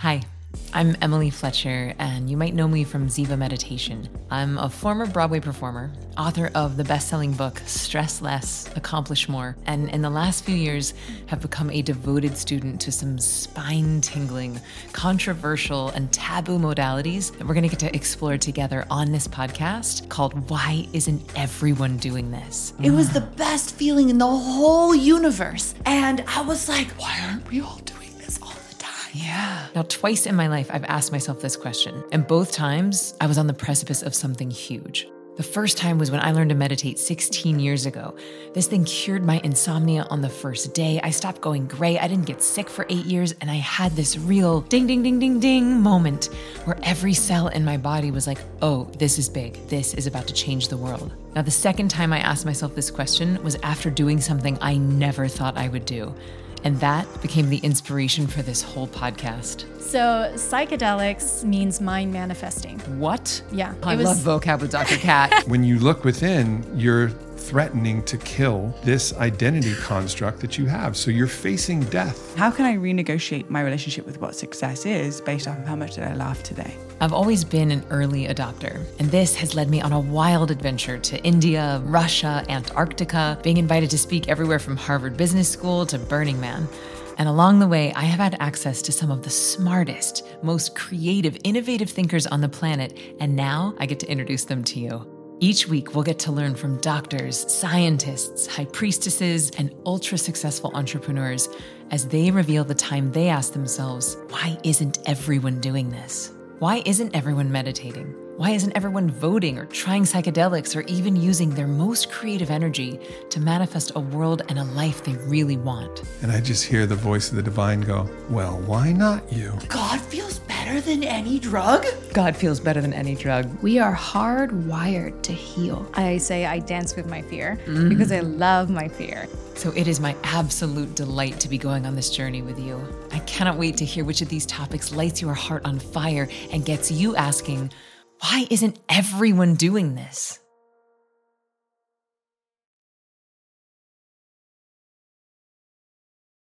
Hi, I'm Emily Fletcher, and you might know me from Ziva Meditation. I'm a former Broadway performer, author of the best selling book Stress Less, Accomplish More, and in the last few years have become a devoted student to some spine tingling, controversial, and taboo modalities that we're going to get to explore together on this podcast called Why Isn't Everyone Doing This? It was the best feeling in the whole universe. And I was like, why aren't we all doing this all? Yeah. Now, twice in my life, I've asked myself this question, and both times I was on the precipice of something huge. The first time was when I learned to meditate 16 years ago. This thing cured my insomnia on the first day. I stopped going gray. I didn't get sick for eight years, and I had this real ding, ding, ding, ding, ding moment where every cell in my body was like, oh, this is big. This is about to change the world. Now, the second time I asked myself this question was after doing something I never thought I would do. And that became the inspiration for this whole podcast. So, psychedelics means mind manifesting. What? Yeah. I was- love vocab with Dr. Cat. When you look within, you're threatening to kill this identity construct that you have. So you're facing death. How can I renegotiate my relationship with what success is based off of how much did I laugh today? I've always been an early adopter, and this has led me on a wild adventure to India, Russia, Antarctica, being invited to speak everywhere from Harvard Business School to Burning Man. And along the way, I have had access to some of the smartest, most creative, innovative thinkers on the planet, and now I get to introduce them to you. Each week, we'll get to learn from doctors, scientists, high priestesses, and ultra successful entrepreneurs as they reveal the time they ask themselves, why isn't everyone doing this? Why isn't everyone meditating? Why isn't everyone voting or trying psychedelics or even using their most creative energy to manifest a world and a life they really want? And I just hear the voice of the divine go, Well, why not you? God feels better than any drug? God feels better than any drug. We are hardwired to heal. I say I dance with my fear mm-hmm. because I love my fear. So it is my absolute delight to be going on this journey with you. I cannot wait to hear which of these topics lights your heart on fire and gets you asking, why isn't everyone doing this?